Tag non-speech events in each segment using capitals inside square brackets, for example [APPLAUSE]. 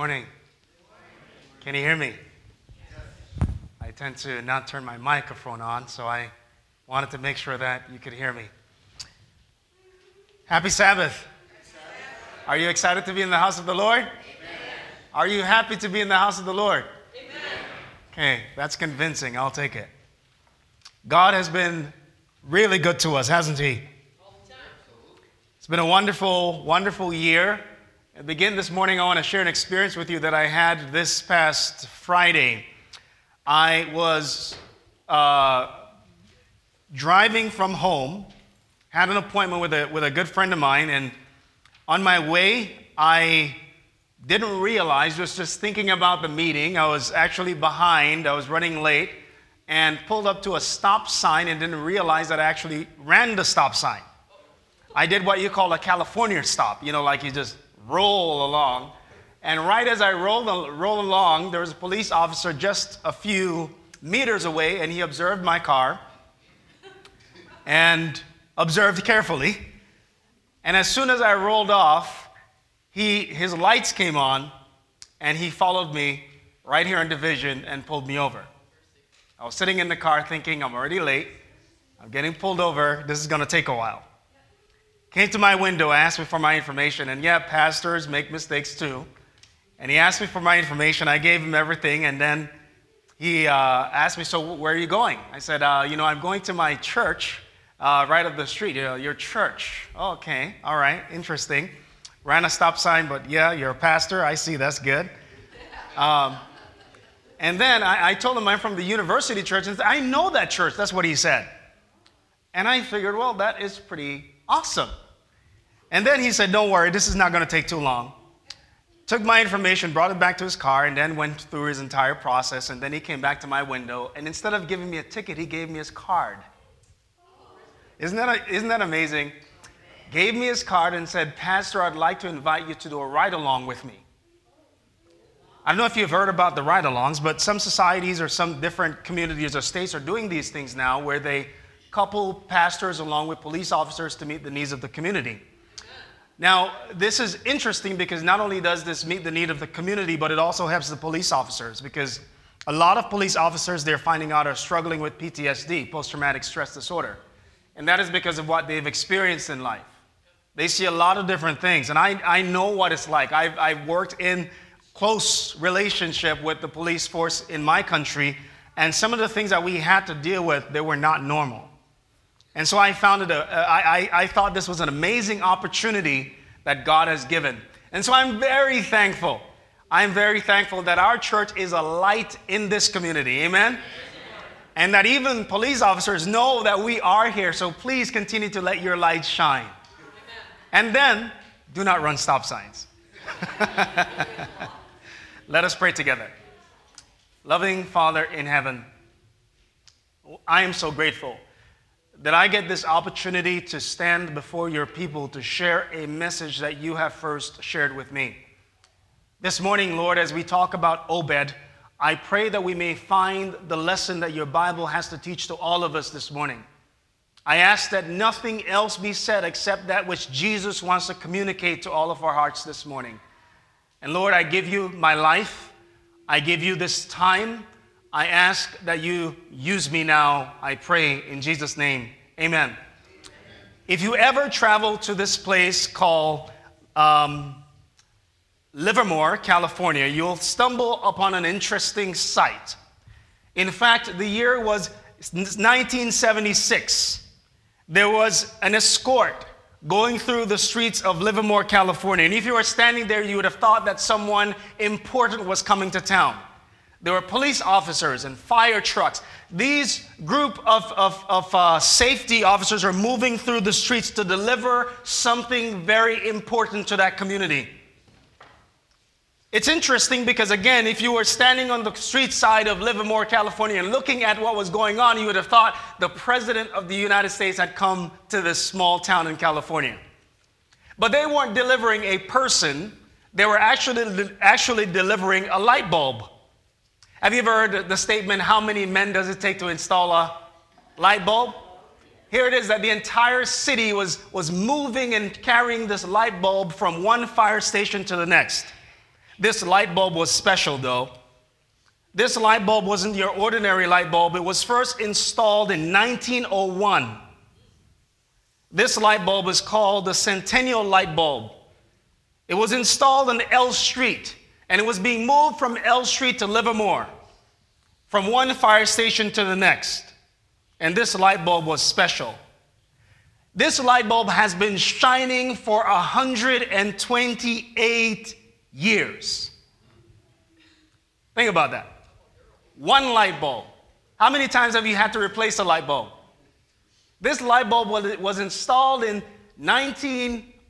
Morning. Can you hear me? I tend to not turn my microphone on, so I wanted to make sure that you could hear me. Happy Sabbath. Are you excited to be in the house of the Lord? Are you happy to be in the house of the Lord? Okay, that's convincing. I'll take it. God has been really good to us, hasn't He? It's been a wonderful, wonderful year begin this morning, I want to share an experience with you that I had this past Friday. I was uh, driving from home, had an appointment with a, with a good friend of mine, and on my way, I didn't realize, was just thinking about the meeting. I was actually behind, I was running late, and pulled up to a stop sign and didn't realize that I actually ran the stop sign. I did what you call a California stop, you know, like you just roll along. And right as I rolled roll along, there was a police officer just a few meters away, and he observed my car and observed carefully. And as soon as I rolled off, he, his lights came on, and he followed me right here in Division and pulled me over. I was sitting in the car thinking, I'm already late. I'm getting pulled over. This is going to take a while came to my window, asked me for my information, and yeah, pastors make mistakes too. And he asked me for my information. I gave him everything, and then he uh, asked me, "So where are you going?" I said, uh, "You know, I'm going to my church uh, right up the street. You know, your church." Oh, okay, all right, interesting. Ran a stop sign, but yeah, you're a pastor. I see. That's good. Um, and then I, I told him I'm from the university church, and I know that church. That's what he said. And I figured, well, that is pretty Awesome. And then he said, Don't worry, this is not going to take too long. Took my information, brought it back to his car, and then went through his entire process. And then he came back to my window, and instead of giving me a ticket, he gave me his card. Isn't that, isn't that amazing? Gave me his card and said, Pastor, I'd like to invite you to do a ride along with me. I don't know if you've heard about the ride alongs, but some societies or some different communities or states are doing these things now where they couple pastors along with police officers to meet the needs of the community. Now, this is interesting because not only does this meet the need of the community, but it also helps the police officers because a lot of police officers they're finding out are struggling with PTSD, post traumatic stress disorder. And that is because of what they've experienced in life. They see a lot of different things. And I, I know what it's like. I've, I've worked in close relationship with the police force in my country, and some of the things that we had to deal with, they were not normal. And so I found it, a, uh, I, I, I thought this was an amazing opportunity that God has given. And so I'm very thankful. I'm very thankful that our church is a light in this community. Amen? And that even police officers know that we are here. So please continue to let your light shine. And then do not run stop signs. [LAUGHS] let us pray together. Loving Father in heaven, I am so grateful that I get this opportunity to stand before your people to share a message that you have first shared with me. This morning, Lord, as we talk about Obed, I pray that we may find the lesson that your Bible has to teach to all of us this morning. I ask that nothing else be said except that which Jesus wants to communicate to all of our hearts this morning. And Lord, I give you my life. I give you this time. I ask that you use me now, I pray in Jesus' name. Amen. If you ever travel to this place called um, Livermore, California, you'll stumble upon an interesting sight. In fact, the year was 1976. There was an escort going through the streets of Livermore, California. And if you were standing there, you would have thought that someone important was coming to town. There were police officers and fire trucks. These group of, of, of uh, safety officers are moving through the streets to deliver something very important to that community. It's interesting because, again, if you were standing on the street side of Livermore, California, and looking at what was going on, you would have thought the President of the United States had come to this small town in California. But they weren't delivering a person, they were actually, actually delivering a light bulb. Have you ever heard the statement, How many men does it take to install a light bulb? Here it is that the entire city was, was moving and carrying this light bulb from one fire station to the next. This light bulb was special, though. This light bulb wasn't your ordinary light bulb, it was first installed in 1901. This light bulb is called the Centennial Light Bulb. It was installed on L Street, and it was being moved from L Street to Livermore, from one fire station to the next. And this light bulb was special. This light bulb has been shining for 128 years. Think about that. One light bulb. How many times have you had to replace a light bulb? This light bulb was, installed in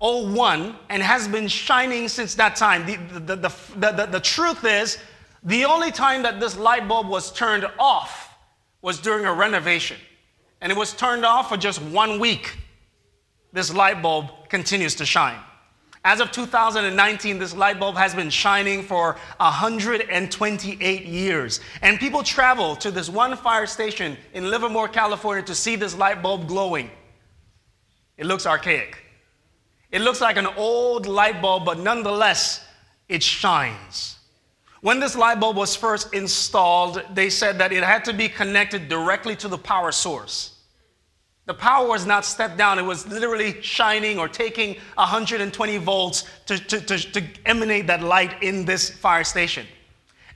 1901 and has been shining since that time. The, the, the, the, the truth is, the only time that this light bulb was turned off was during a renovation. And it was turned off for just one week this light bulb continues to shine. As of 2019, this light bulb has been shining for 128 years. And people travel to this one fire station in Livermore, California to see this light bulb glowing. It looks archaic. It looks like an old light bulb, but nonetheless, it shines. When this light bulb was first installed, they said that it had to be connected directly to the power source. The power was not stepped down, it was literally shining or taking 120 volts to, to, to, to, emanate that light in this fire station.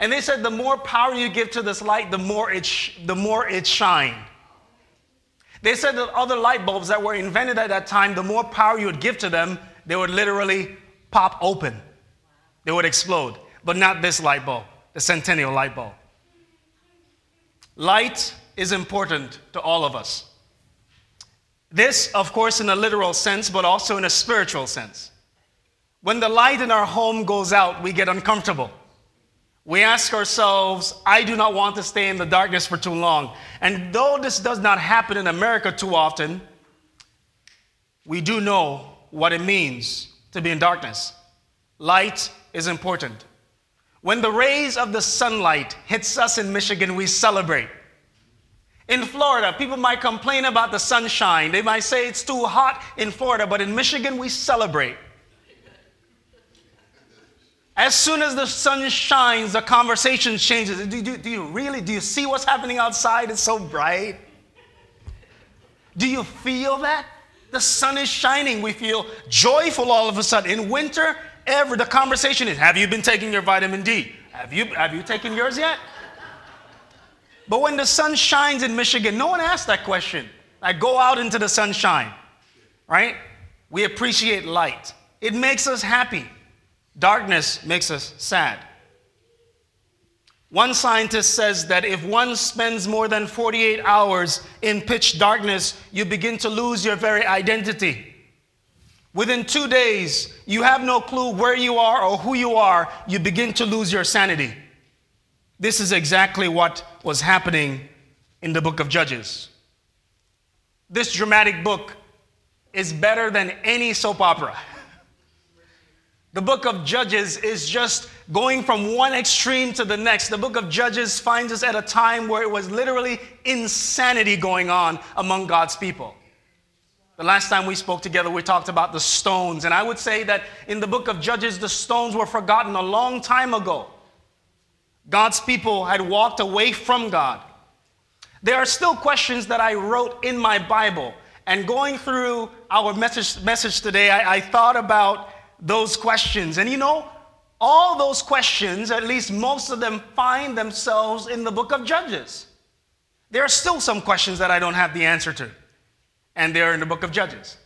And they said the more power you give to this light, the more it, sh- the more it shined. They said that other light bulbs that were invented at that time, the more power you would give to them, they would literally pop open. They would explode. But not this light bulb, the centennial light bulb. Light is important to all of us. This, of course, in a literal sense, but also in a spiritual sense. When the light in our home goes out, we get uncomfortable. We ask ourselves, I do not want to stay in the darkness for too long. And though this does not happen in America too often, we do know what it means to be in darkness. Light is important. When the rays of the sunlight hits us in Michigan, we celebrate. In Florida, people might complain about the sunshine. They might say it's too hot in Florida, but in Michigan, we celebrate. As soon as the sun shines, the conversation changes. Do, do, do you really, do you see what's happening outside? It's so bright. Do you feel that? The sun is shining. We feel joyful all of a sudden. In winter, ever the conversation is, have you been taking your vitamin D? Have you, have you taken yours yet? But when the sun shines in Michigan, no one asks that question. I go out into the sunshine, right? We appreciate light. It makes us happy. Darkness makes us sad. One scientist says that if one spends more than 48 hours in pitch darkness, you begin to lose your very identity. Within two days, you have no clue where you are or who you are, you begin to lose your sanity. This is exactly what was happening in the book of Judges. This dramatic book is better than any soap opera. The book of Judges is just going from one extreme to the next. The book of Judges finds us at a time where it was literally insanity going on among God's people. The last time we spoke together, we talked about the stones. And I would say that in the book of Judges, the stones were forgotten a long time ago. God's people had walked away from God. There are still questions that I wrote in my Bible. And going through our message, message today, I, I thought about those questions. And you know, all those questions, at least most of them, find themselves in the book of Judges. There are still some questions that I don't have the answer to, and they're in the book of Judges.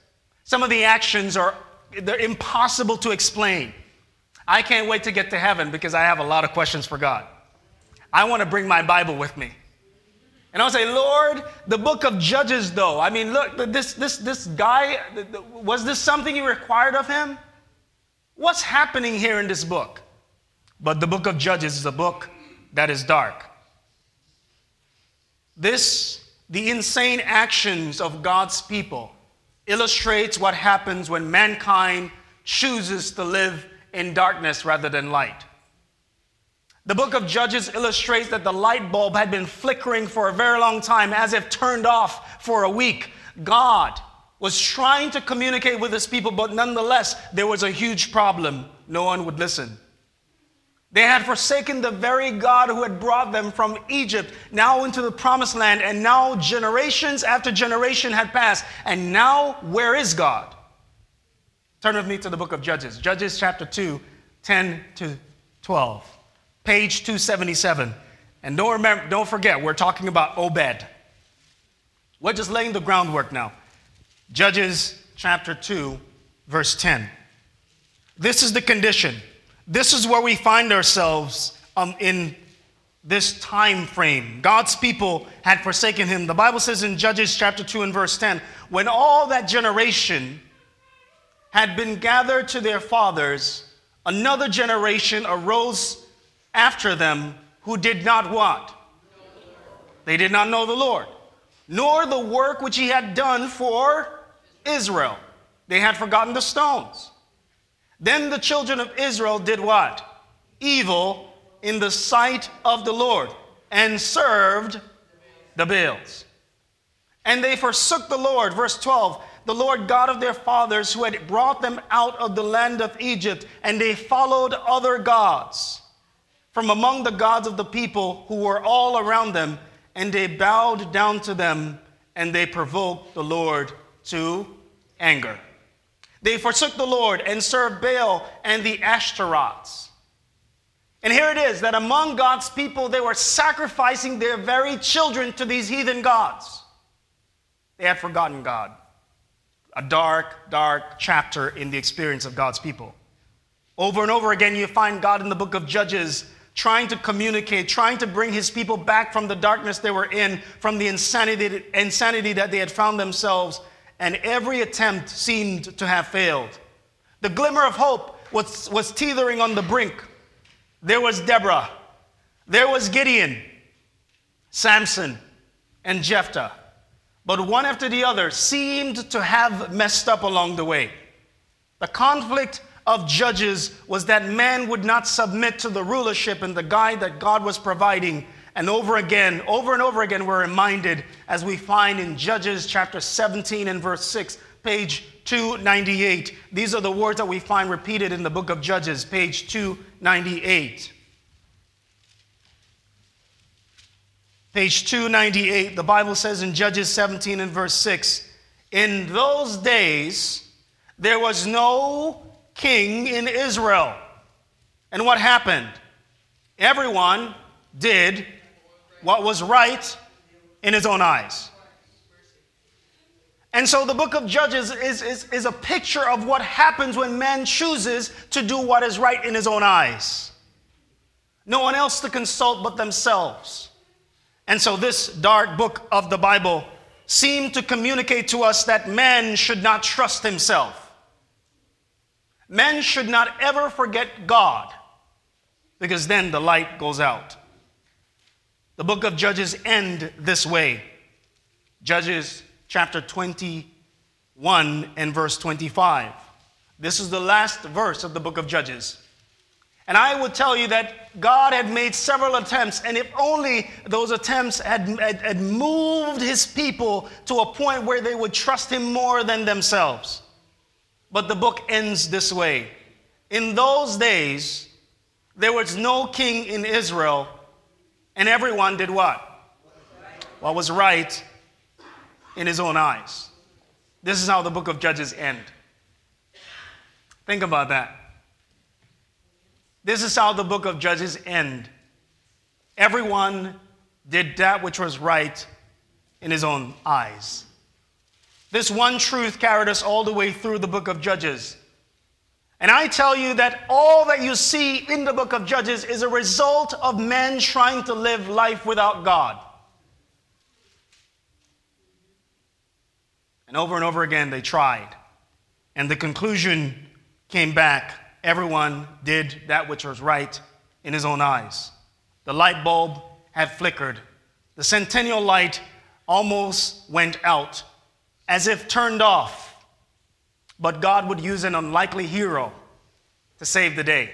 Some of the actions are they're impossible to explain. I can't wait to get to heaven because I have a lot of questions for God. I want to bring my Bible with me. And I'll say, Lord, the book of Judges, though. I mean, look, this, this, this guy, was this something you required of him? What's happening here in this book? But the book of Judges is a book that is dark. This, the insane actions of God's people, illustrates what happens when mankind chooses to live in darkness rather than light. The book of Judges illustrates that the light bulb had been flickering for a very long time, as if turned off for a week. God was trying to communicate with his people, but nonetheless, there was a huge problem. No one would listen. They had forsaken the very God who had brought them from Egypt now into the promised land, and now generations after generation had passed. And now, where is God? Turn with me to the book of Judges, Judges chapter 2, 10 to 12, page 277. And don't, remember, don't forget, we're talking about Obed. We're just laying the groundwork now. Judges chapter 2, verse 10. This is the condition. This is where we find ourselves um, in this time frame. God's people had forsaken him. The Bible says in Judges chapter 2 and verse 10 when all that generation had been gathered to their fathers, another generation arose after them who did not what? They did not know the Lord, nor the work which he had done for Israel. They had forgotten the stones. Then the children of Israel did what? Evil in the sight of the Lord and served the Baals. And they forsook the Lord, verse 12, the Lord God of their fathers who had brought them out of the land of Egypt, and they followed other gods from among the gods of the people who were all around them, and they bowed down to them, and they provoked the Lord to anger. They forsook the Lord and served Baal and the Ashtaroths. And here it is that among God's people, they were sacrificing their very children to these heathen gods. They had forgotten God. A dark, dark chapter in the experience of God's people. Over and over again, you find God in the book of Judges trying to communicate, trying to bring his people back from the darkness they were in, from the insanity, insanity that they had found themselves and every attempt seemed to have failed. The glimmer of hope was, was teetering on the brink. There was Deborah, there was Gideon, Samson, and Jephthah. But one after the other seemed to have messed up along the way. The conflict of judges was that man would not submit to the rulership and the guide that God was providing and over again, over and over again, we're reminded as we find in Judges chapter 17 and verse 6, page 298. These are the words that we find repeated in the book of Judges, page 298. Page 298, the Bible says in Judges 17 and verse 6 In those days, there was no king in Israel. And what happened? Everyone did what was right in his own eyes. And so the book of Judges is, is, is a picture of what happens when man chooses to do what is right in his own eyes. No one else to consult but themselves. And so this dark book of the Bible seemed to communicate to us that man should not trust himself. Man should not ever forget God because then the light goes out. The book of Judges end this way. Judges chapter 21 and verse 25. This is the last verse of the book of Judges. And I would tell you that God had made several attempts, and if only those attempts had, had, had, moved his people to a point where they would trust him more than themselves. But the book ends this way In those days, there was no king in Israel and everyone did what? What was right in his own eyes. This is how the book of Judges end. Think about that. This is how the book of Judges end. Everyone did that which was right in his own eyes. This one truth carried us all the way through the book of Judges. And I tell you that all that you see in the book of Judges is a result of men trying to live life without God. And over and over again, they tried. And the conclusion came back everyone did that which was right in his own eyes. The light bulb had flickered, the centennial light almost went out, as if turned off but God would use an unlikely hero to save the day.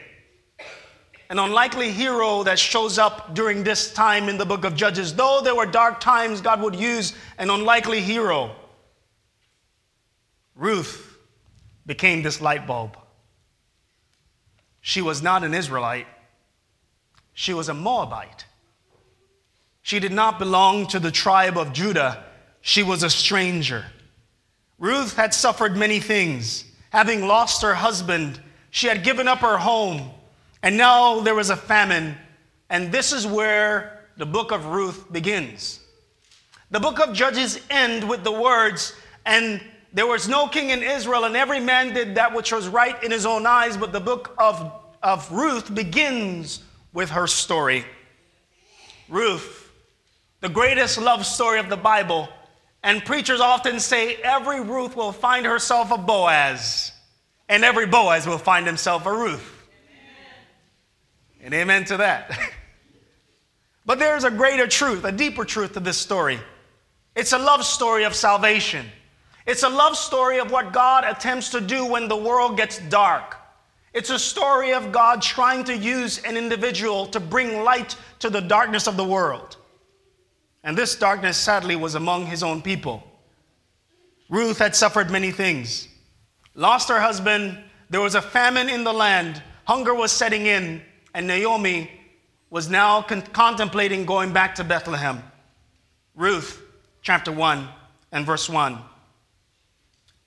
An unlikely hero that shows up during this time in the book of Judges. Though there were dark times, God would use an unlikely hero. Ruth became this light bulb. She was not an Israelite, she was a Moabite. She did not belong to the tribe of Judah, she was a stranger. Ruth had suffered many things. Having lost her husband, she had given up her home, and now there was a famine. And this is where the book of Ruth begins. The book of Judges end with the words, and there was no king in Israel, and every man did that which was right in his own eyes. But the book of, of Ruth begins with her story. Ruth, the greatest love story of the Bible, and preachers often say every Ruth will find herself a Boaz, and every Boaz will find himself a Ruth. Amen. And amen to that. [LAUGHS] but there's a greater truth, a deeper truth to this story. It's a love story of salvation. It's a love story of what God attempts to do when the world gets dark. It's a story of God trying to use an individual to bring light to the darkness of the world. And this darkness, sadly, was among his own people. Ruth had suffered many things. Lost her husband, there was a famine in the land, hunger was setting in, and Naomi was now con- contemplating going back to Bethlehem. Ruth chapter 1 and verse 1.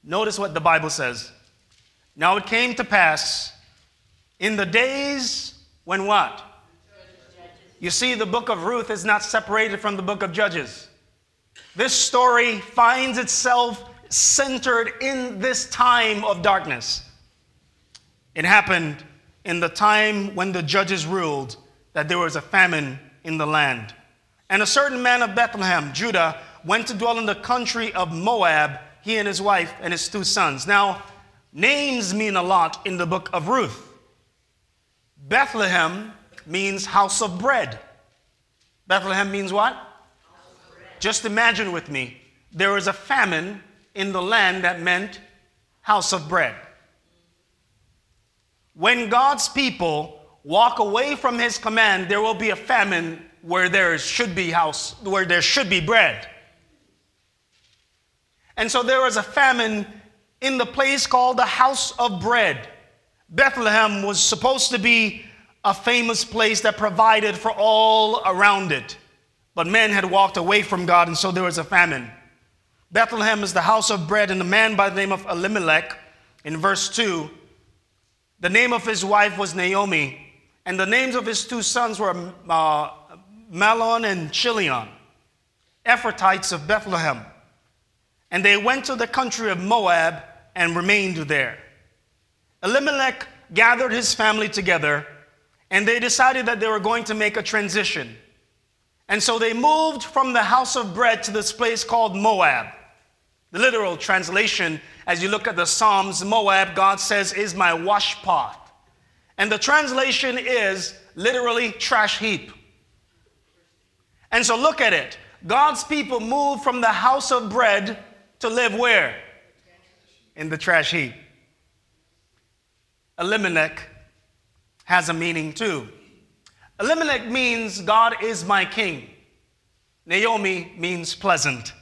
Notice what the Bible says. Now it came to pass in the days when what? You see, the book of Ruth is not separated from the book of Judges. This story finds itself centered in this time of darkness. It happened in the time when the judges ruled that there was a famine in the land. And a certain man of Bethlehem, Judah, went to dwell in the country of Moab, he and his wife and his two sons. Now, names mean a lot in the book of Ruth. Bethlehem means house of bread. Bethlehem means what? Just imagine with me there was a famine in the land that meant house of bread. When God's people walk away from his command, there will be a famine where there should be house, where there should be bread. And so there was a famine in the place called the house of bread. Bethlehem was supposed to be a famous place that provided for all around it. But men had walked away from God, and so there was a famine. Bethlehem is the house of bread, and a man by the name of Elimelech, in verse 2, the name of his wife was Naomi, and the names of his two sons were uh, Mahlon and Chilion, Ephrathites of Bethlehem. And they went to the country of Moab and remained there. Elimelech gathered his family together, and they decided that they were going to make a transition. And so they moved from the house of bread to this place called Moab. The literal translation, as you look at the Psalms, Moab, God says, is my washpot. And the translation is literally trash heap. And so look at it. God's people moved from the house of bread to live where? In the trash heap. Elimelech has a meaning too. Elimelech means God is my king. Naomi means pleasant.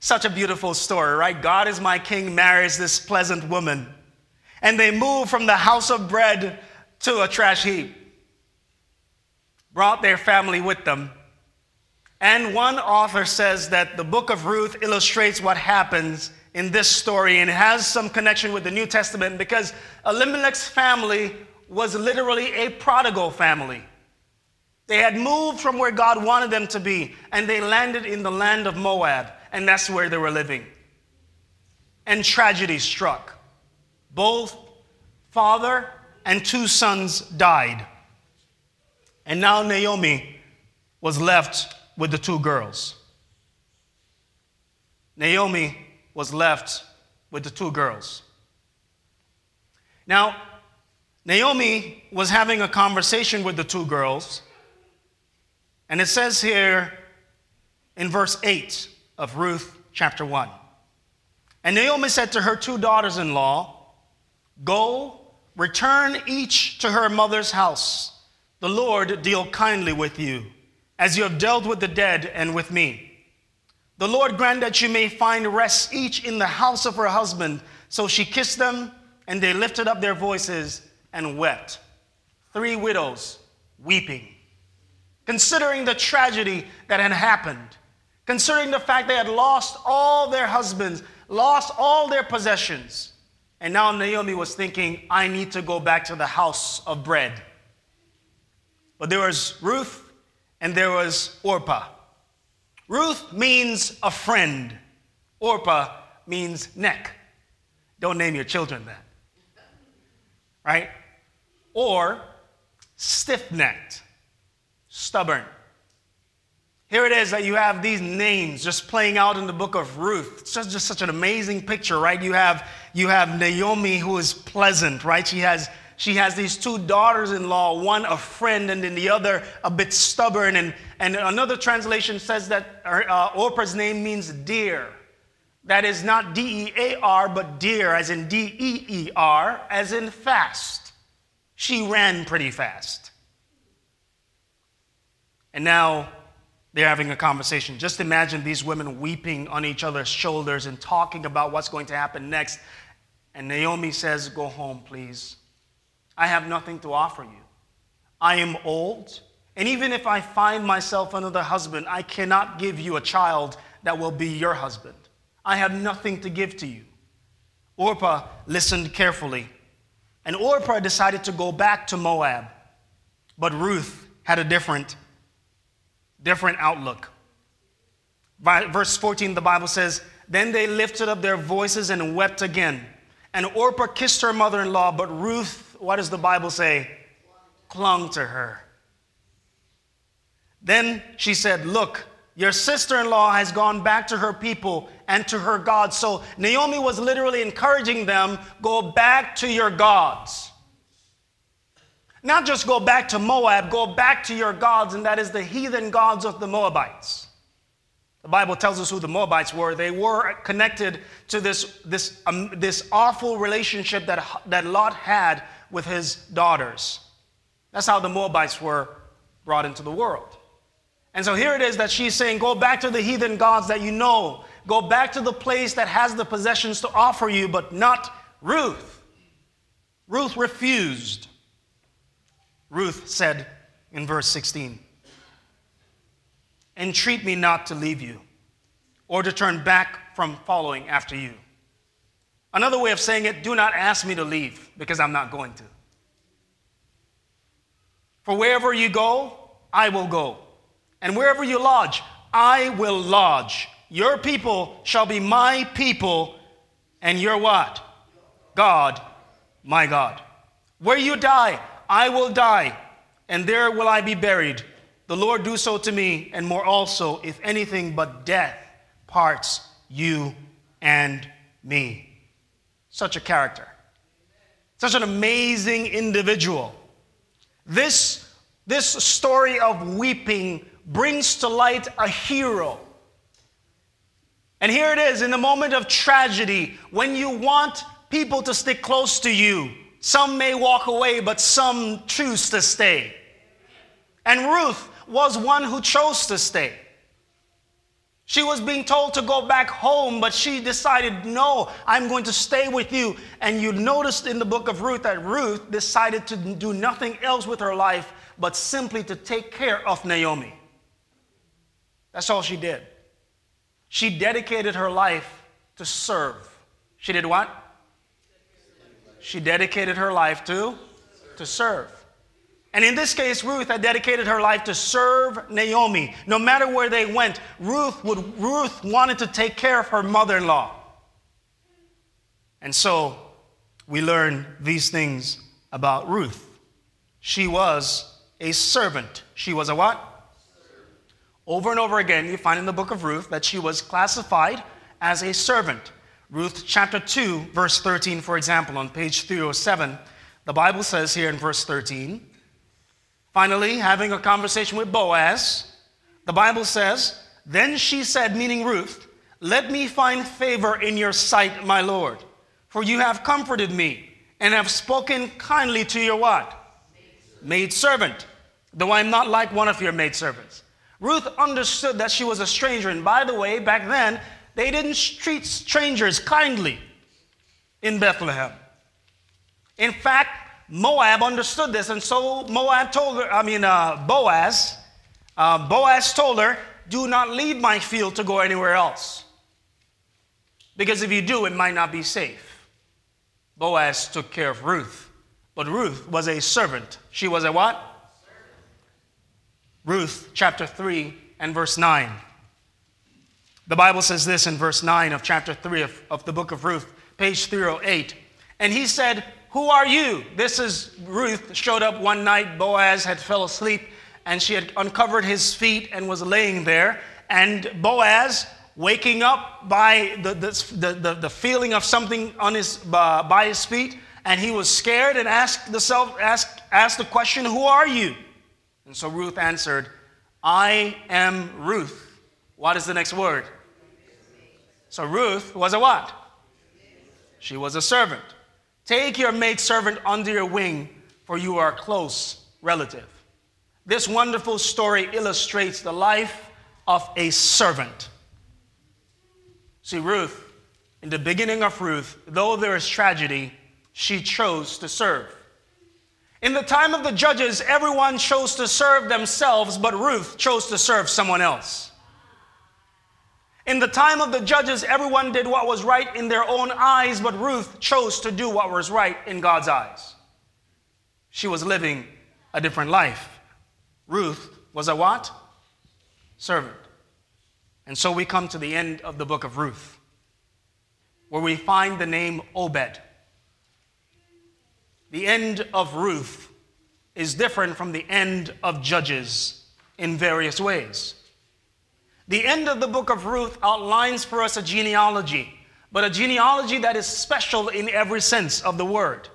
Such a beautiful story, right? God is my king marries this pleasant woman. And they move from the house of bread to a trash heap. Brought their family with them. And one author says that the book of Ruth illustrates what happens in this story and has some connection with the New Testament because Elimelech's family was literally a prodigal family. They had moved from where God wanted them to be, and they landed in the land of Moab, and that's where they were living. And tragedy struck. Both father and two sons died. And now Naomi was left with the two girls. Naomi was left with the two girls. Now, Naomi was having a conversation with the two girls, and it says here in verse 8 of Ruth chapter 1 And Naomi said to her two daughters in law, Go, return each to her mother's house. The Lord deal kindly with you, as you have dealt with the dead and with me. The Lord grant that you may find rest each in the house of her husband. So she kissed them, and they lifted up their voices and wept. Three widows weeping, considering the tragedy that had happened, considering the fact they had lost all their husbands, lost all their possessions. And now Naomi was thinking, I need to go back to the house of bread. But there was Ruth and there was Orpah. Ruth means a friend, Orpah means neck. Don't name your children that. Right? Or stiff necked, stubborn. Here it is that you have these names just playing out in the book of Ruth. It's just, just such an amazing picture, right? You have, you have Naomi who is pleasant, right? She has, she has these two daughters in law, one a friend and then the other a bit stubborn. And, and another translation says that uh, Orpah's name means dear. That is not D E A R, but dear, as in D E E R, as in fast. She ran pretty fast. And now they're having a conversation. Just imagine these women weeping on each other's shoulders and talking about what's going to happen next. And Naomi says, Go home, please. I have nothing to offer you. I am old, and even if I find myself another husband, I cannot give you a child that will be your husband. I have nothing to give to you. Orpah listened carefully, and Orpah decided to go back to Moab. But Ruth had a different, different outlook. Verse 14, the Bible says, Then they lifted up their voices and wept again. And Orpah kissed her mother in law, but Ruth, what does the Bible say? Clung to her. Then she said, Look, your sister in law has gone back to her people and to her gods. So Naomi was literally encouraging them go back to your gods. Not just go back to Moab, go back to your gods, and that is the heathen gods of the Moabites. The Bible tells us who the Moabites were. They were connected to this, this, um, this awful relationship that, that Lot had with his daughters. That's how the Moabites were brought into the world. And so here it is that she's saying, Go back to the heathen gods that you know. Go back to the place that has the possessions to offer you, but not Ruth. Ruth refused. Ruth said in verse 16, Entreat me not to leave you or to turn back from following after you. Another way of saying it, do not ask me to leave because I'm not going to. For wherever you go, I will go. And wherever you lodge, I will lodge. Your people shall be my people, and your what? God, my God. Where you die, I will die, and there will I be buried. The Lord do so to me, and more also, if anything but death parts you and me. Such a character. Such an amazing individual. This, this story of weeping brings to light a hero. And here it is in the moment of tragedy, when you want people to stick close to you, some may walk away, but some choose to stay. And Ruth was one who chose to stay. She was being told to go back home, but she decided, no, I'm going to stay with you. And you noticed in the book of Ruth that Ruth decided to do nothing else with her life but simply to take care of Naomi. That's all she did. She dedicated her life to serve. She did what? She dedicated her life to to serve. And in this case, Ruth had dedicated her life to serve Naomi. No matter where they went, Ruth would Ruth wanted to take care of her mother-in-law. And so we learn these things about Ruth. She was a servant. She was a what? Over and over again, you find in the book of Ruth that she was classified as a servant. Ruth chapter 2, verse 13, for example, on page 307, the Bible says here in verse 13, finally, having a conversation with Boaz, the Bible says, Then she said, meaning Ruth, Let me find favor in your sight, my Lord, for you have comforted me and have spoken kindly to your what? Maid servant, though I'm not like one of your maid servants. Ruth understood that she was a stranger. And by the way, back then, they didn't treat strangers kindly in Bethlehem. In fact, Moab understood this, and so Moab told her, I mean, uh, Boaz, uh, Boaz told her, Do not leave my field to go anywhere else. Because if you do, it might not be safe. Boaz took care of Ruth, but Ruth was a servant. She was a what? Ruth chapter 3 and verse 9. The Bible says this in verse 9 of chapter 3 of, of the book of Ruth, page 308. And he said, Who are you? This is Ruth showed up one night. Boaz had fell asleep and she had uncovered his feet and was laying there. And Boaz, waking up by the, the, the, the feeling of something on his, uh, by his feet, and he was scared and asked the, self, asked, asked the question, Who are you? And so Ruth answered, I am Ruth what is the next word? So Ruth was a what? She was a servant. Take your maidservant under your wing, for you are a close relative. This wonderful story illustrates the life of a servant. See, Ruth, in the beginning of Ruth, though there is tragedy, she chose to serve. In the time of the judges, everyone chose to serve themselves, but Ruth chose to serve someone else. In the time of the judges, everyone did what was right in their own eyes, but Ruth chose to do what was right in God's eyes. She was living a different life. Ruth was a what? Servant. And so we come to the end of the book of Ruth, where we find the name Obed. The end of Ruth is different from the end of Judges in various ways. The end of the book of Ruth outlines for us a genealogy, but a genealogy that is special in every sense of the word.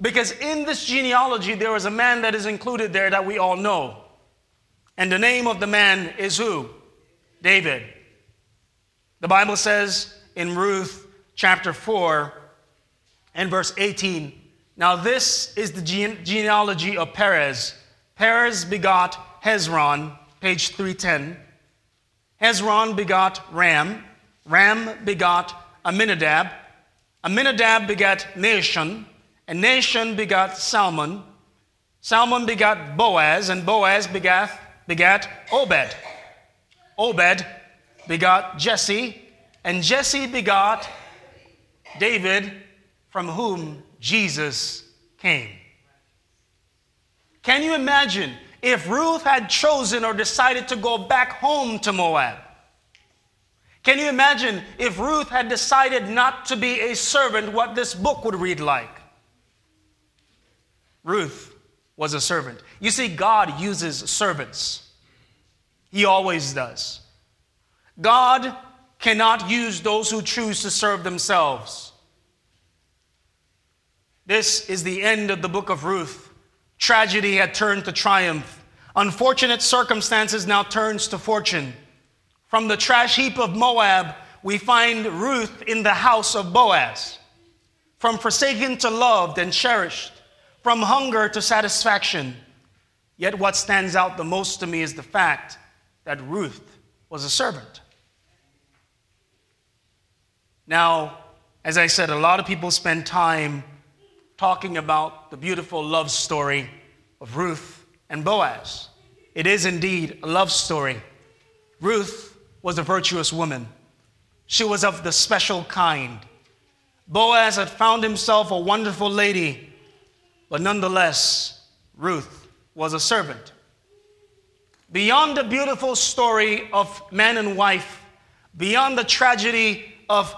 Because in this genealogy, there is a man that is included there that we all know. And the name of the man is who? David. The Bible says in Ruth chapter 4 and verse 18 Now this is the gene- genealogy of Perez. Perez begot Hezron, page 310. Hezron begot Ram. Ram begot Aminadab. Aminadab begat Nahshon. And Nahshon begot Salmon. Salmon begot Boaz. And Boaz begat, begat Obed. Obed begot Jesse. And Jesse begot David, from whom Jesus came. Can you imagine if Ruth had chosen or decided to go back home to Moab? Can you imagine if Ruth had decided not to be a servant, what this book would read like? Ruth was a servant. You see, God uses servants, He always does. God cannot use those who choose to serve themselves. This is the end of the book of Ruth. Tragedy had turned to triumph. Unfortunate circumstances now turns to fortune. From the trash heap of Moab, we find Ruth in the house of Boaz. From forsaken to loved and cherished, from hunger to satisfaction. Yet what stands out the most to me is the fact that Ruth was a servant. Now, as I said, a lot of people spend time talking about the beautiful love story of Ruth and Boaz. It is indeed a love story. Ruth was a virtuous woman, she was of the special kind. Boaz had found himself a wonderful lady, but nonetheless, Ruth was a servant. Beyond the beautiful story of man and wife, beyond the tragedy of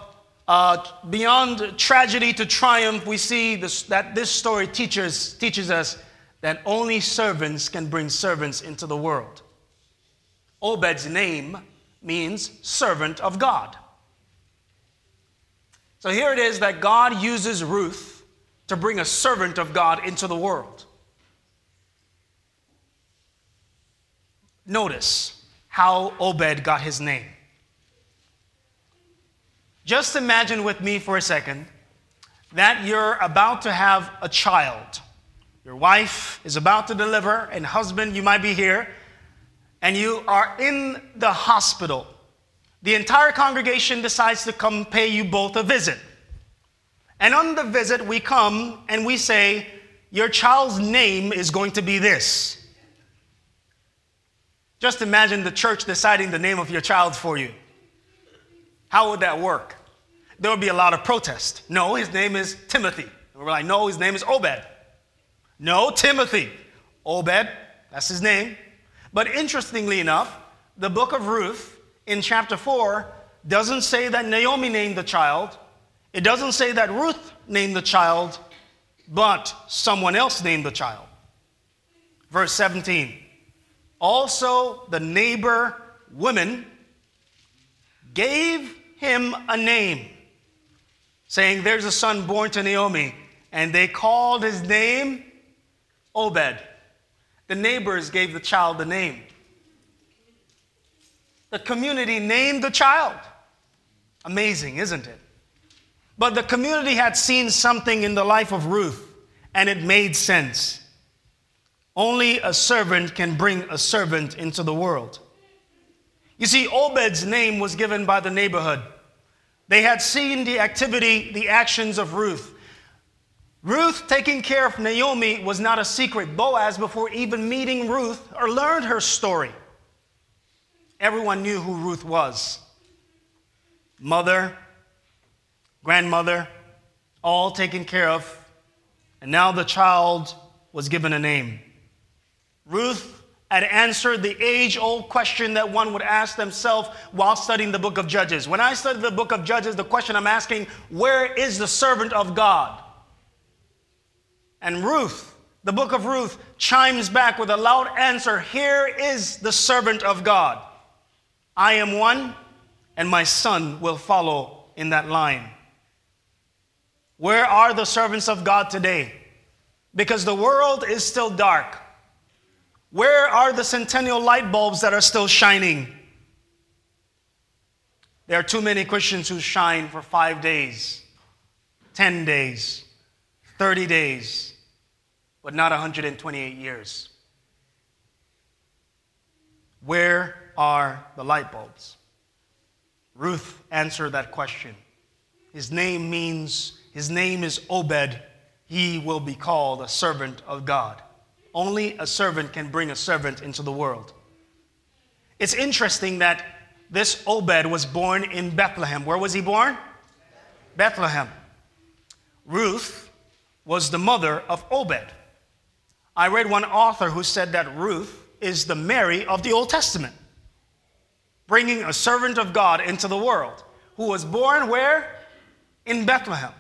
uh, beyond tragedy to triumph, we see this, that this story teaches, teaches us that only servants can bring servants into the world. Obed's name means servant of God. So here it is that God uses Ruth to bring a servant of God into the world. Notice how Obed got his name. Just imagine with me for a second that you're about to have a child. Your wife is about to deliver, and husband, you might be here, and you are in the hospital. The entire congregation decides to come pay you both a visit. And on the visit, we come and we say, Your child's name is going to be this. Just imagine the church deciding the name of your child for you. How would that work? There would be a lot of protest. No, his name is Timothy. And we're like, no, his name is Obed. No, Timothy. Obed, that's his name. But interestingly enough, the book of Ruth in chapter 4 doesn't say that Naomi named the child. It doesn't say that Ruth named the child, but someone else named the child. Verse 17. Also, the neighbor women gave him a name, saying, There's a son born to Naomi. And they called his name Obed. The neighbors gave the child the name. The community named the child. Amazing, isn't it? But the community had seen something in the life of Ruth, and it made sense. Only a servant can bring a servant into the world. You see, Obed's name was given by the neighborhood. They had seen the activity, the actions of Ruth. Ruth taking care of Naomi was not a secret. Boaz, before even meeting Ruth or learned her story, everyone knew who Ruth was. Mother, grandmother, all taken care of. And now the child was given a name. Ruth had answered the age old question that one would ask themselves while studying the book of Judges. When I study the book of Judges, the question I'm asking, where is the servant of God? And Ruth, the book of Ruth, chimes back with a loud answer Here is the servant of God. I am one, and my son will follow in that line. Where are the servants of God today? Because the world is still dark. Where are the centennial light bulbs that are still shining? There are too many Christians who shine for five days, 10 days, 30 days, but not 128 years. Where are the light bulbs? Ruth answered that question. His name means, his name is Obed. He will be called a servant of God. Only a servant can bring a servant into the world. It's interesting that this Obed was born in Bethlehem. Where was he born? Bethlehem. Ruth was the mother of Obed. I read one author who said that Ruth is the Mary of the Old Testament, bringing a servant of God into the world who was born where? In Bethlehem.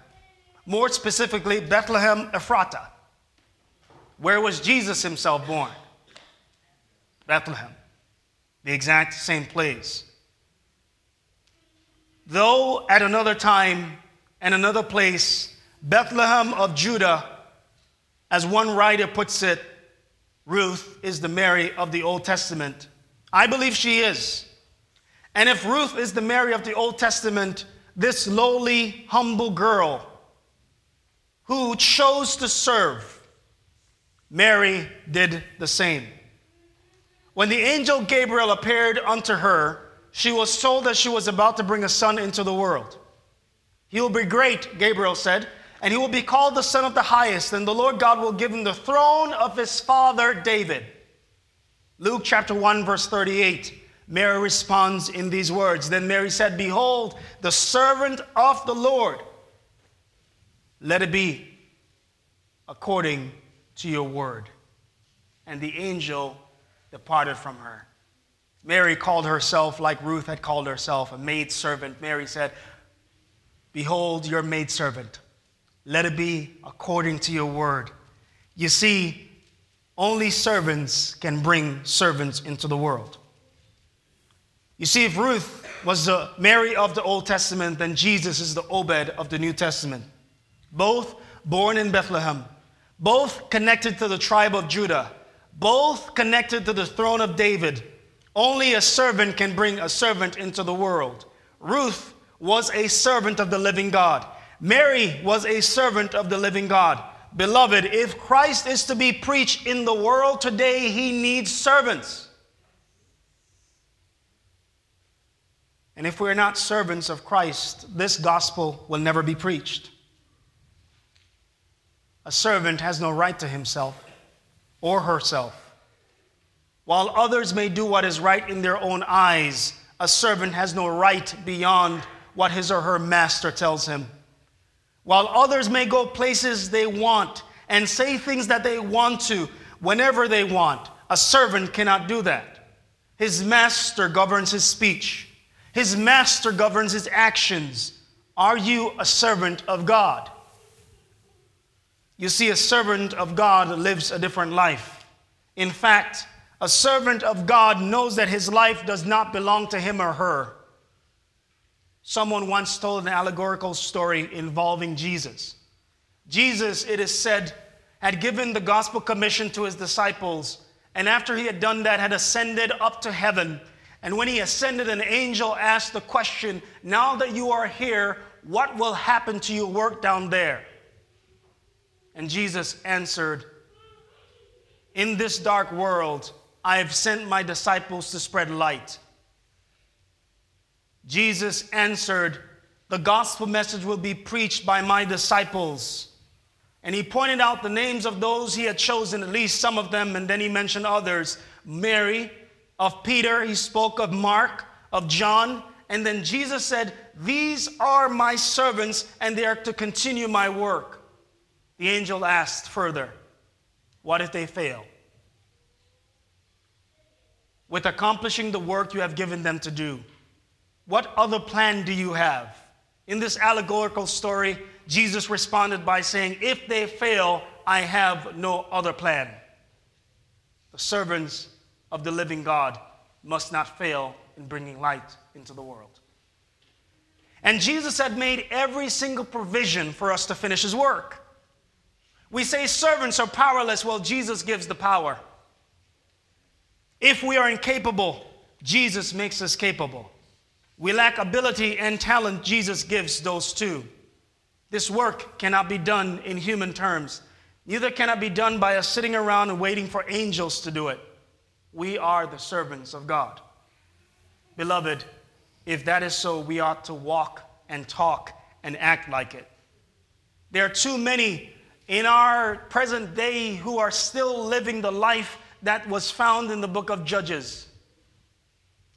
More specifically, Bethlehem Ephrata. Where was Jesus himself born? Bethlehem, the exact same place. Though at another time and another place, Bethlehem of Judah as one writer puts it, Ruth is the Mary of the Old Testament. I believe she is. And if Ruth is the Mary of the Old Testament, this lowly, humble girl who chose to serve, Mary did the same. When the angel Gabriel appeared unto her, she was told that she was about to bring a son into the world. He will be great, Gabriel said, and he will be called the Son of the Highest, and the Lord God will give him the throne of his father David. Luke chapter 1, verse 38. Mary responds in these words Then Mary said, Behold, the servant of the Lord. Let it be according to your word. And the angel departed from her. Mary called herself, like Ruth had called herself, a maid servant. Mary said, Behold, your maid servant. Let it be according to your word. You see, only servants can bring servants into the world. You see, if Ruth was the Mary of the Old Testament, then Jesus is the Obed of the New Testament. Both born in Bethlehem, both connected to the tribe of Judah, both connected to the throne of David. Only a servant can bring a servant into the world. Ruth was a servant of the living God. Mary was a servant of the living God. Beloved, if Christ is to be preached in the world today, he needs servants. And if we're not servants of Christ, this gospel will never be preached. A servant has no right to himself or herself. While others may do what is right in their own eyes, a servant has no right beyond what his or her master tells him. While others may go places they want and say things that they want to whenever they want, a servant cannot do that. His master governs his speech, his master governs his actions. Are you a servant of God? You see, a servant of God lives a different life. In fact, a servant of God knows that his life does not belong to him or her. Someone once told an allegorical story involving Jesus. Jesus, it is said, had given the gospel commission to his disciples, and after he had done that, had ascended up to heaven. And when he ascended, an angel asked the question, Now that you are here, what will happen to your work down there? And Jesus answered, In this dark world, I have sent my disciples to spread light. Jesus answered, The gospel message will be preached by my disciples. And he pointed out the names of those he had chosen, at least some of them, and then he mentioned others Mary, of Peter, he spoke of Mark, of John, and then Jesus said, These are my servants, and they are to continue my work. The angel asked further, What if they fail? With accomplishing the work you have given them to do, what other plan do you have? In this allegorical story, Jesus responded by saying, If they fail, I have no other plan. The servants of the living God must not fail in bringing light into the world. And Jesus had made every single provision for us to finish his work. We say servants are powerless. Well, Jesus gives the power. If we are incapable, Jesus makes us capable. We lack ability and talent, Jesus gives those too. This work cannot be done in human terms. Neither can it be done by us sitting around and waiting for angels to do it. We are the servants of God. Beloved, if that is so, we ought to walk and talk and act like it. There are too many in our present day who are still living the life that was found in the book of Judges.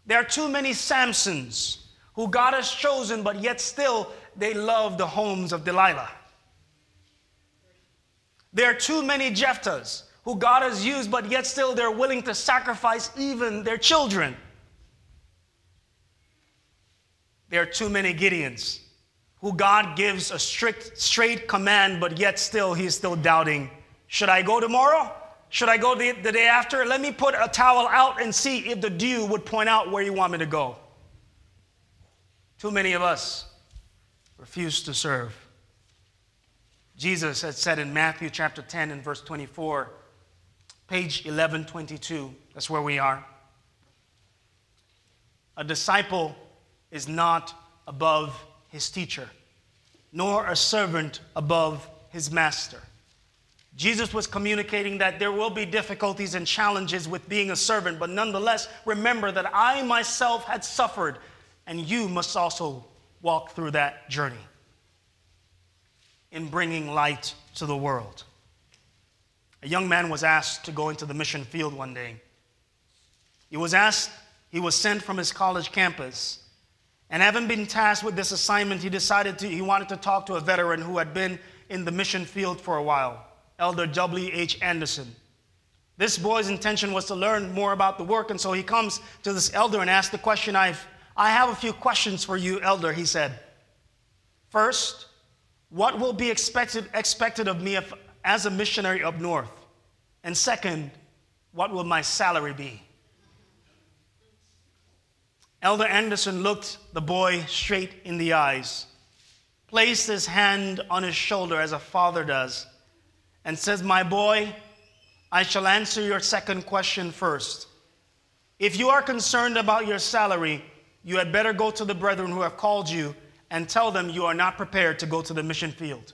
There are too many Samsons who God has chosen, but yet still they love the homes of Delilah. There are too many Jephthahs who God has used, but yet still they're willing to sacrifice even their children. There are too many Gideons who God gives a strict, straight command, but yet still he's still doubting. Should I go tomorrow? Should I go the, the day after? Let me put a towel out and see if the dew would point out where you want me to go. Too many of us refuse to serve. Jesus had said in Matthew chapter 10 and verse 24, page 1122, that's where we are. A disciple is not above his teacher, nor a servant above his master. Jesus was communicating that there will be difficulties and challenges with being a servant, but nonetheless, remember that I myself had suffered, and you must also walk through that journey in bringing light to the world. A young man was asked to go into the mission field one day. He was asked, he was sent from his college campus and having been tasked with this assignment, he decided to, he wanted to talk to a veteran who had been in the mission field for a while, Elder W.H. Anderson. This boy's intention was to learn more about the work, and so he comes to this elder and asks the question I've, I have a few questions for you, elder, he said. First, what will be expected, expected of me if, as a missionary up north? And second, what will my salary be? Elder Anderson looked the boy straight in the eyes, placed his hand on his shoulder as a father does, and says, My boy, I shall answer your second question first. If you are concerned about your salary, you had better go to the brethren who have called you and tell them you are not prepared to go to the mission field.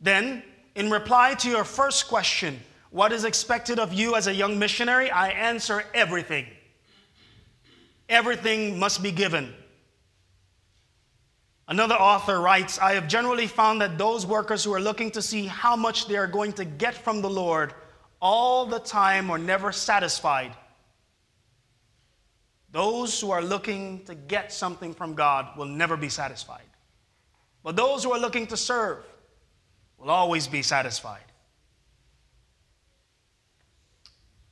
Then, in reply to your first question, what is expected of you as a young missionary? I answer everything everything must be given. Another author writes I have generally found that those workers who are looking to see how much they are going to get from the Lord all the time are never satisfied. Those who are looking to get something from God will never be satisfied. But those who are looking to serve will always be satisfied.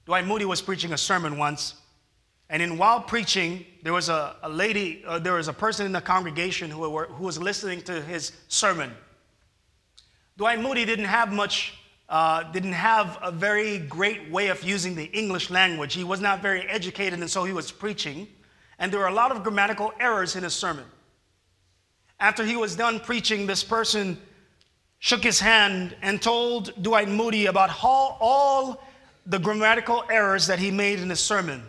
Dwight Moody was preaching a sermon once, and in while preaching, there was a, a lady, uh, there was a person in the congregation who, were, who was listening to his sermon. Dwight Moody didn't have much, uh, didn't have a very great way of using the English language. He was not very educated, and so he was preaching, and there were a lot of grammatical errors in his sermon. After he was done preaching, this person shook his hand and told Dwight Moody about how all the grammatical errors that he made in his sermon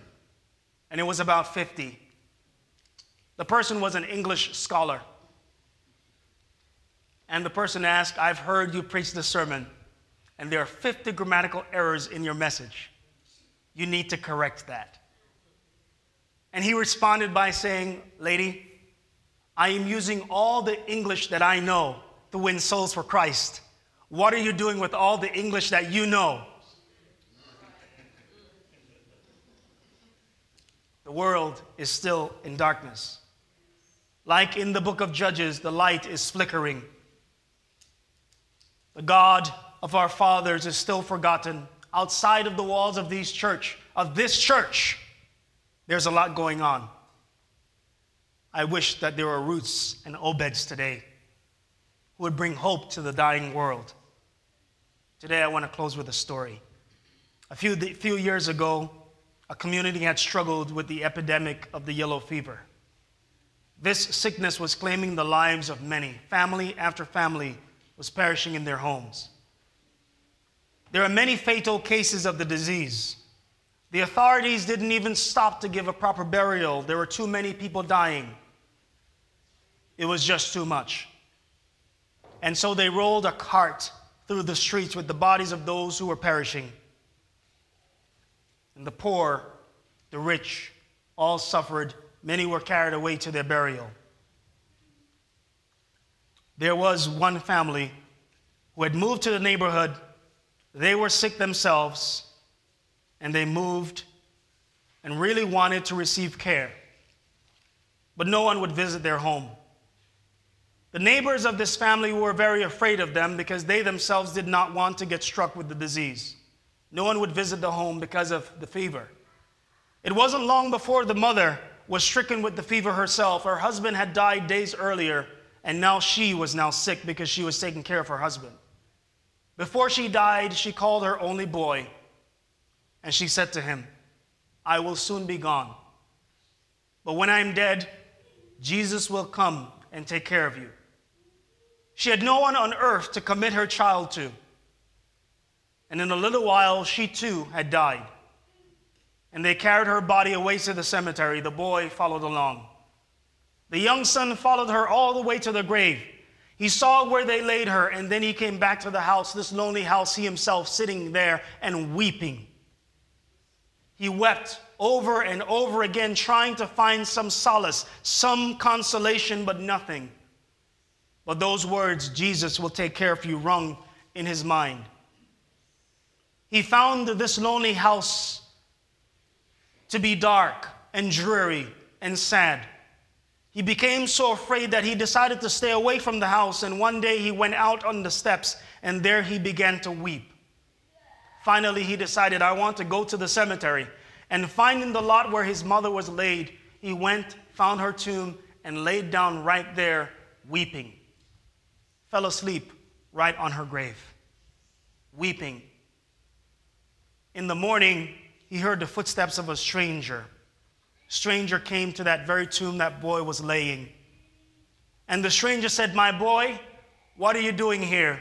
and it was about 50. The person was an English scholar. And the person asked, I've heard you preach the sermon, and there are 50 grammatical errors in your message. You need to correct that. And he responded by saying, Lady, I am using all the English that I know to win souls for Christ. What are you doing with all the English that you know? The world is still in darkness. Like in the book of Judges, the light is flickering. The God of our fathers is still forgotten. Outside of the walls of these church, of this church, there's a lot going on. I wish that there were Ruths and Obeds today who would bring hope to the dying world. Today, I want to close with a story. A few, few years ago, a community had struggled with the epidemic of the yellow fever. This sickness was claiming the lives of many. Family after family was perishing in their homes. There are many fatal cases of the disease. The authorities didn't even stop to give a proper burial. There were too many people dying. It was just too much. And so they rolled a cart through the streets with the bodies of those who were perishing and the poor, the rich, all suffered. Many were carried away to their burial. There was one family who had moved to the neighborhood. They were sick themselves, and they moved and really wanted to receive care. But no one would visit their home. The neighbors of this family were very afraid of them because they themselves did not want to get struck with the disease. No one would visit the home because of the fever. It wasn't long before the mother was stricken with the fever herself. Her husband had died days earlier, and now she was now sick because she was taking care of her husband. Before she died, she called her only boy, and she said to him, I will soon be gone. But when I am dead, Jesus will come and take care of you. She had no one on earth to commit her child to and in a little while she too had died. And they carried her body away to the cemetery. The boy followed along. The young son followed her all the way to the grave. He saw where they laid her, and then he came back to the house, this lonely house, he himself sitting there and weeping. He wept over and over again, trying to find some solace, some consolation, but nothing. But those words, Jesus will take care of you, rung in his mind he found this lonely house to be dark and dreary and sad. He became so afraid that he decided to stay away from the house, and one day he went out on the steps, and there he began to weep. Finally, he decided, I want to go to the cemetery. And finding the lot where his mother was laid, he went, found her tomb, and laid down right there, weeping. Fell asleep right on her grave, weeping in the morning, he heard the footsteps of a stranger. Stranger came to that very tomb that boy was laying. And the stranger said, My boy, what are you doing here?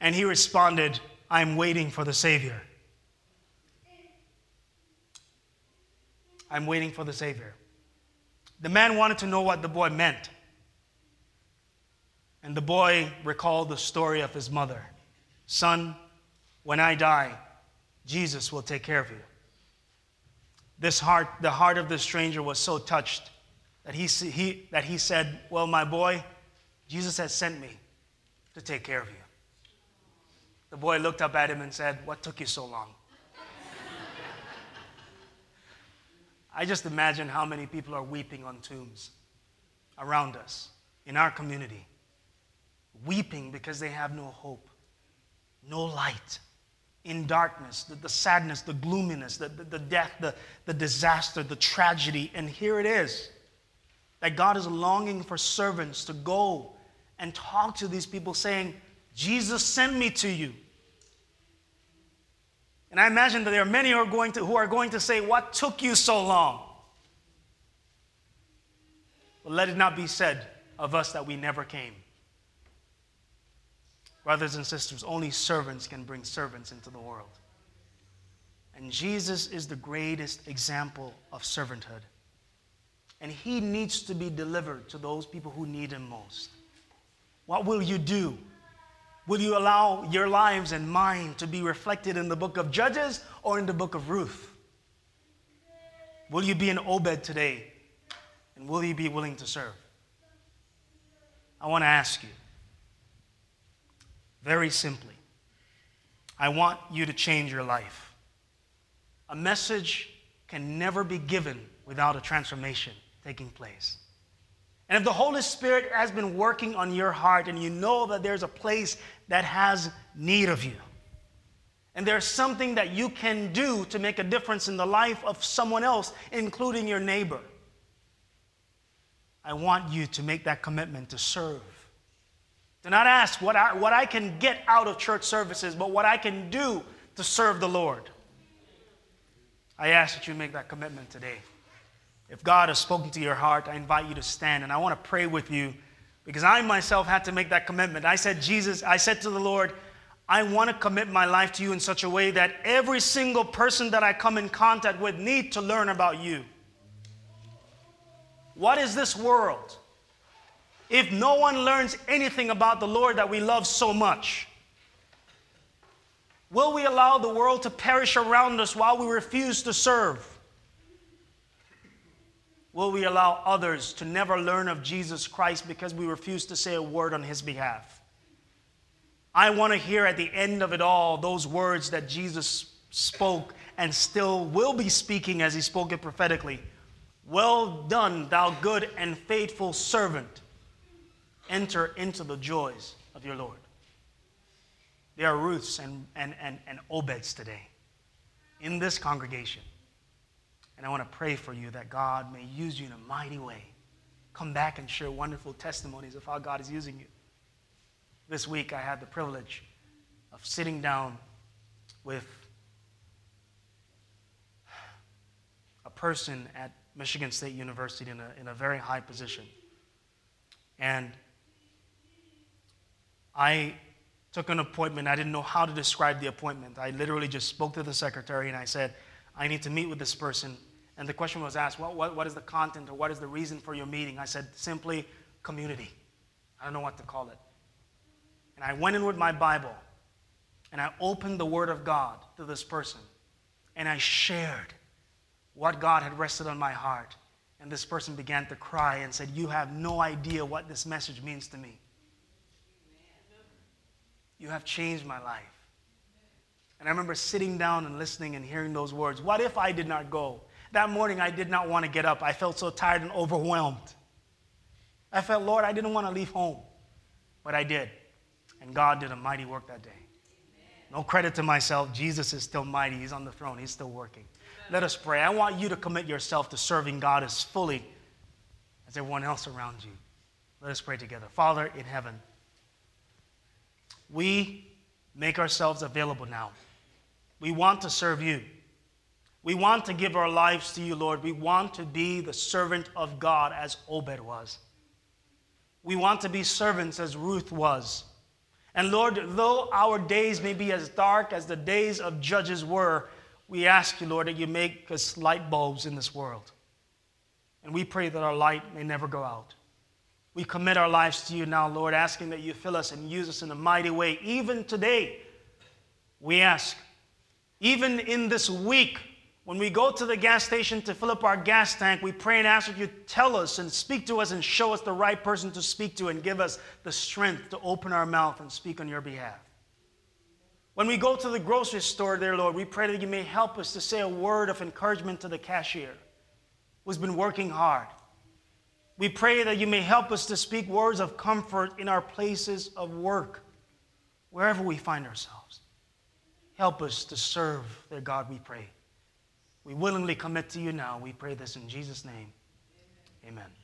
And he responded, I'm waiting for the Savior. I'm waiting for the Savior. The man wanted to know what the boy meant. And the boy recalled the story of his mother Son, when I die, Jesus will take care of you. This heart, the heart of the stranger was so touched that he, he, that he said, Well, my boy, Jesus has sent me to take care of you. The boy looked up at him and said, What took you so long? [LAUGHS] I just imagine how many people are weeping on tombs around us in our community, weeping because they have no hope, no light, in darkness, the, the sadness, the gloominess, the, the, the death, the, the disaster, the tragedy. And here it is that God is longing for servants to go and talk to these people, saying, Jesus sent me to you. And I imagine that there are many who are going to, who are going to say, What took you so long? But let it not be said of us that we never came. Brothers and sisters, only servants can bring servants into the world. And Jesus is the greatest example of servanthood. And he needs to be delivered to those people who need him most. What will you do? Will you allow your lives and mine to be reflected in the book of Judges or in the book of Ruth? Will you be an Obed today? And will you be willing to serve? I want to ask you very simply I want you to change your life. A message can never be given without a transformation taking place. And if the Holy Spirit has been working on your heart and you know that there's a place that has need of you, and there's something that you can do to make a difference in the life of someone else, including your neighbor, I want you to make that commitment to serve. Do not ask what I, what I can get out of church services, but what I can do to serve the Lord. I ask that you make that commitment today. If God has spoken to your heart, I invite you to stand and I want to pray with you because I myself had to make that commitment. I said, Jesus, I said to the Lord, I want to commit my life to you in such a way that every single person that I come in contact with need to learn about you. What is this world? If no one learns anything about the Lord that we love so much, will we allow the world to perish around us while we refuse to serve? Will we allow others to never learn of Jesus Christ because we refuse to say a word on his behalf? I want to hear at the end of it all those words that Jesus spoke and still will be speaking as he spoke it prophetically. Well done, thou good and faithful servant. Enter into the joys of your Lord. There are Ruths and, and, and, and Obeds today in this congregation and I want to pray for you that God may use you in a mighty way. Come back and share wonderful testimonies of how God is using you. This week, I had the privilege of sitting down with a person at Michigan State University in a, in a very high position. And I took an appointment. I didn't know how to describe the appointment. I literally just spoke to the secretary and I said, I need to meet with this person and the question was asked, what, what is the content or what is the reason for your meeting? I said, simply community. I don't know what to call it. And I went in with my Bible and I opened the Word of God to this person and I shared what God had rested on my heart. And this person began to cry and said, You have no idea what this message means to me. You have changed my life. And I remember sitting down and listening and hearing those words. What if I did not go? That morning, I did not want to get up. I felt so tired and overwhelmed. I felt, Lord, I didn't want to leave home, but I did. And God did a mighty work that day. No credit to myself. Jesus is still mighty. He's on the throne, He's still working. Let us pray. I want you to commit yourself to serving God as fully as everyone else around you. Let us pray together. Father in heaven, we make ourselves available now. We want to serve you. We want to give our lives to you, Lord. We want to be the servant of God as Obed was. We want to be servants as Ruth was. And Lord, though our days may be as dark as the days of judges were, we ask you, Lord, that you make us light bulbs in this world. And we pray that our light may never go out. We commit our lives to you now, Lord, asking that you fill us and use us in a mighty way. Even today, we ask, even in this week, When we go to the gas station to fill up our gas tank, we pray and ask that you tell us and speak to us and show us the right person to speak to and give us the strength to open our mouth and speak on your behalf. When we go to the grocery store, dear Lord, we pray that you may help us to say a word of encouragement to the cashier who's been working hard. We pray that you may help us to speak words of comfort in our places of work, wherever we find ourselves. Help us to serve their God, we pray. We willingly commit to you now. We pray this in Jesus' name. Amen.